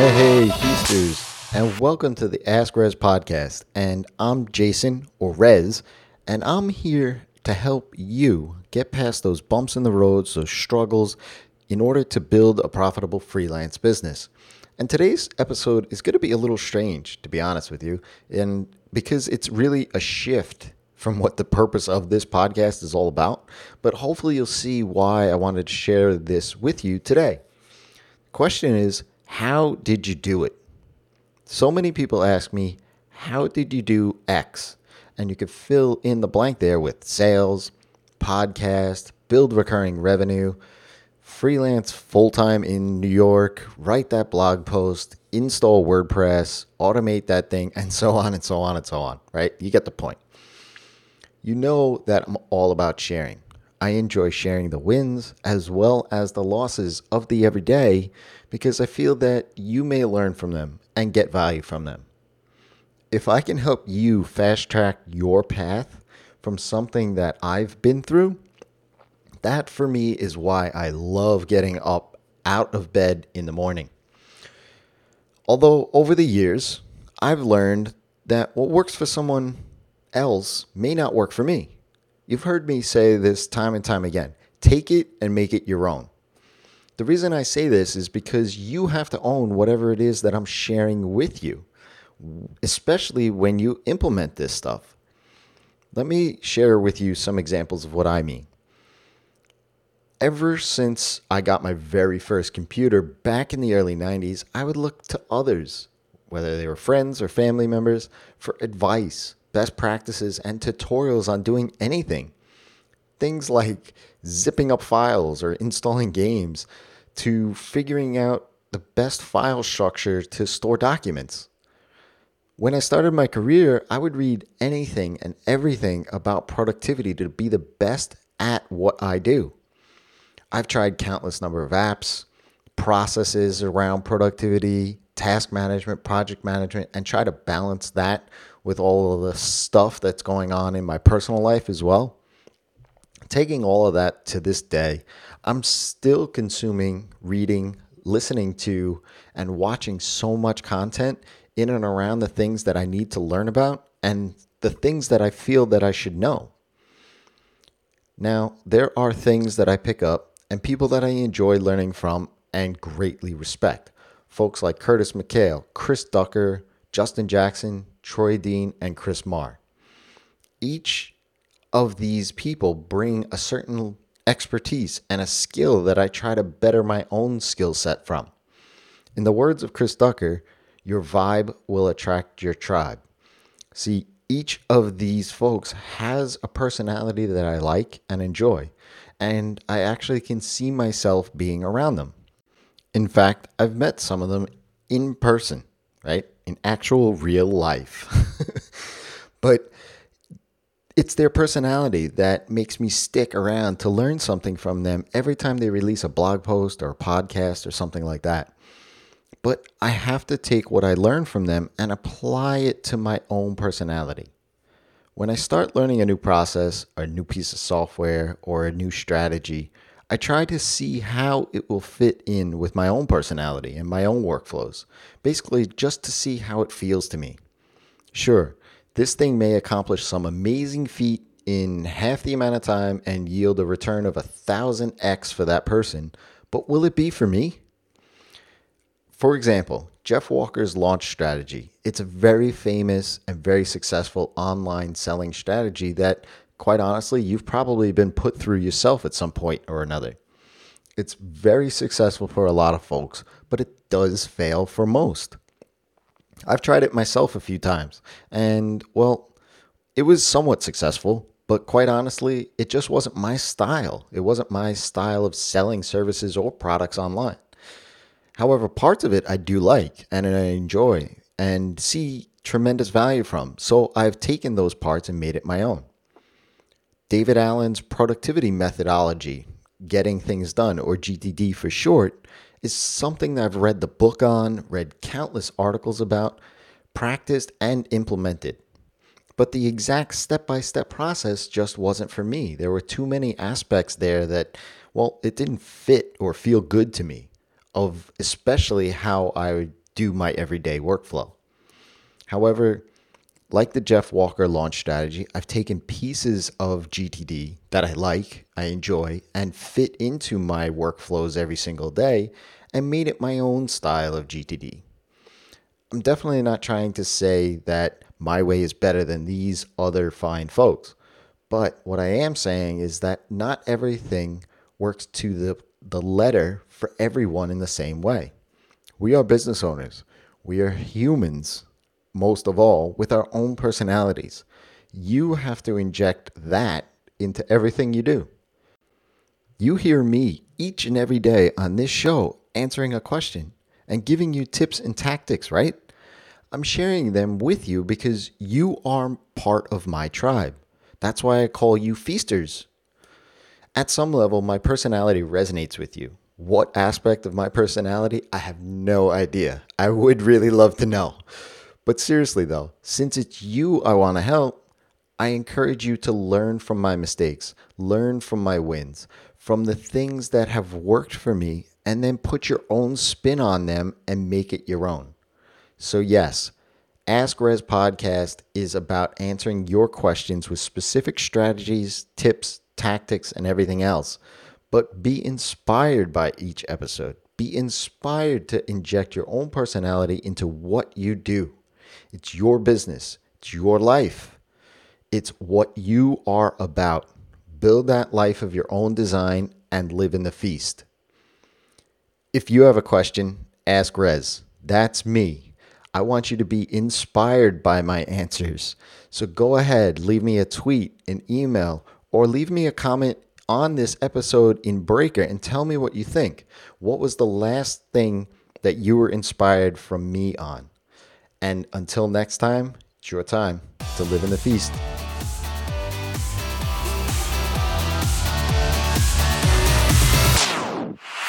Hey, Feasters, and welcome to the Ask Rez podcast. And I'm Jason, or Rez, and I'm here to help you get past those bumps in the road, those struggles, in order to build a profitable freelance business. And today's episode is going to be a little strange, to be honest with you, and because it's really a shift from what the purpose of this podcast is all about. But hopefully, you'll see why I wanted to share this with you today. The question is, how did you do it? So many people ask me, How did you do X? And you could fill in the blank there with sales, podcast, build recurring revenue, freelance full time in New York, write that blog post, install WordPress, automate that thing, and so on and so on and so on, right? You get the point. You know that I'm all about sharing. I enjoy sharing the wins as well as the losses of the everyday because I feel that you may learn from them and get value from them. If I can help you fast track your path from something that I've been through, that for me is why I love getting up out of bed in the morning. Although over the years, I've learned that what works for someone else may not work for me. You've heard me say this time and time again take it and make it your own. The reason I say this is because you have to own whatever it is that I'm sharing with you, especially when you implement this stuff. Let me share with you some examples of what I mean. Ever since I got my very first computer back in the early 90s, I would look to others, whether they were friends or family members, for advice best practices, and tutorials on doing anything. Things like zipping up files or installing games to figuring out the best file structure to store documents. When I started my career, I would read anything and everything about productivity to be the best at what I do. I've tried countless number of apps, processes around productivity, task management, project management, and try to balance that with all of the stuff that's going on in my personal life as well. Taking all of that to this day, I'm still consuming, reading, listening to, and watching so much content in and around the things that I need to learn about and the things that I feel that I should know. Now, there are things that I pick up and people that I enjoy learning from and greatly respect folks like Curtis McHale, Chris Ducker, Justin Jackson, Troy Dean, and Chris Marr. Each of these people bring a certain expertise and a skill that I try to better my own skill set from. In the words of Chris Ducker, your vibe will attract your tribe. See, each of these folks has a personality that I like and enjoy, and I actually can see myself being around them. In fact, I've met some of them in person, right? In actual real life. but it's their personality that makes me stick around to learn something from them every time they release a blog post or a podcast or something like that. But I have to take what I learn from them and apply it to my own personality. When I start learning a new process, or a new piece of software, or a new strategy, I try to see how it will fit in with my own personality and my own workflows, basically, just to see how it feels to me. Sure, this thing may accomplish some amazing feat in half the amount of time and yield a return of a thousand X for that person, but will it be for me? For example, Jeff Walker's launch strategy. It's a very famous and very successful online selling strategy that quite honestly, you've probably been put through yourself at some point or another. It's very successful for a lot of folks, but it does fail for most. I've tried it myself a few times, and well, it was somewhat successful, but quite honestly, it just wasn't my style. It wasn't my style of selling services or products online. However, parts of it I do like and I enjoy and see tremendous value from, so I've taken those parts and made it my own. David Allen's productivity methodology, Getting Things Done, or GTD for short, is something that I've read the book on, read countless articles about, practiced, and implemented. But the exact step by step process just wasn't for me. There were too many aspects there that, well, it didn't fit or feel good to me, of especially how I do my everyday workflow. However, like the Jeff Walker launch strategy, I've taken pieces of GTD that I like, I enjoy, and fit into my workflows every single day and made it my own style of GTD. I'm definitely not trying to say that my way is better than these other fine folks. But what I am saying is that not everything works to the, the letter for everyone in the same way. We are business owners. We are humans, most of all, with our own personalities. You have to inject that into everything you do. You hear me each and every day on this show answering a question and giving you tips and tactics, right? I'm sharing them with you because you are part of my tribe. That's why I call you feasters. At some level, my personality resonates with you. What aspect of my personality? I have no idea. I would really love to know. But seriously, though, since it's you I want to help, I encourage you to learn from my mistakes, learn from my wins, from the things that have worked for me, and then put your own spin on them and make it your own. So, yes, Ask Rez podcast is about answering your questions with specific strategies, tips, tactics, and everything else. But be inspired by each episode. Be inspired to inject your own personality into what you do. It's your business, it's your life, it's what you are about. Build that life of your own design and live in the feast. If you have a question, ask Rez. That's me. I want you to be inspired by my answers. So go ahead, leave me a tweet, an email, or leave me a comment on this episode in Breaker and tell me what you think. What was the last thing that you were inspired from me on? And until next time, it's your time to live in the feast.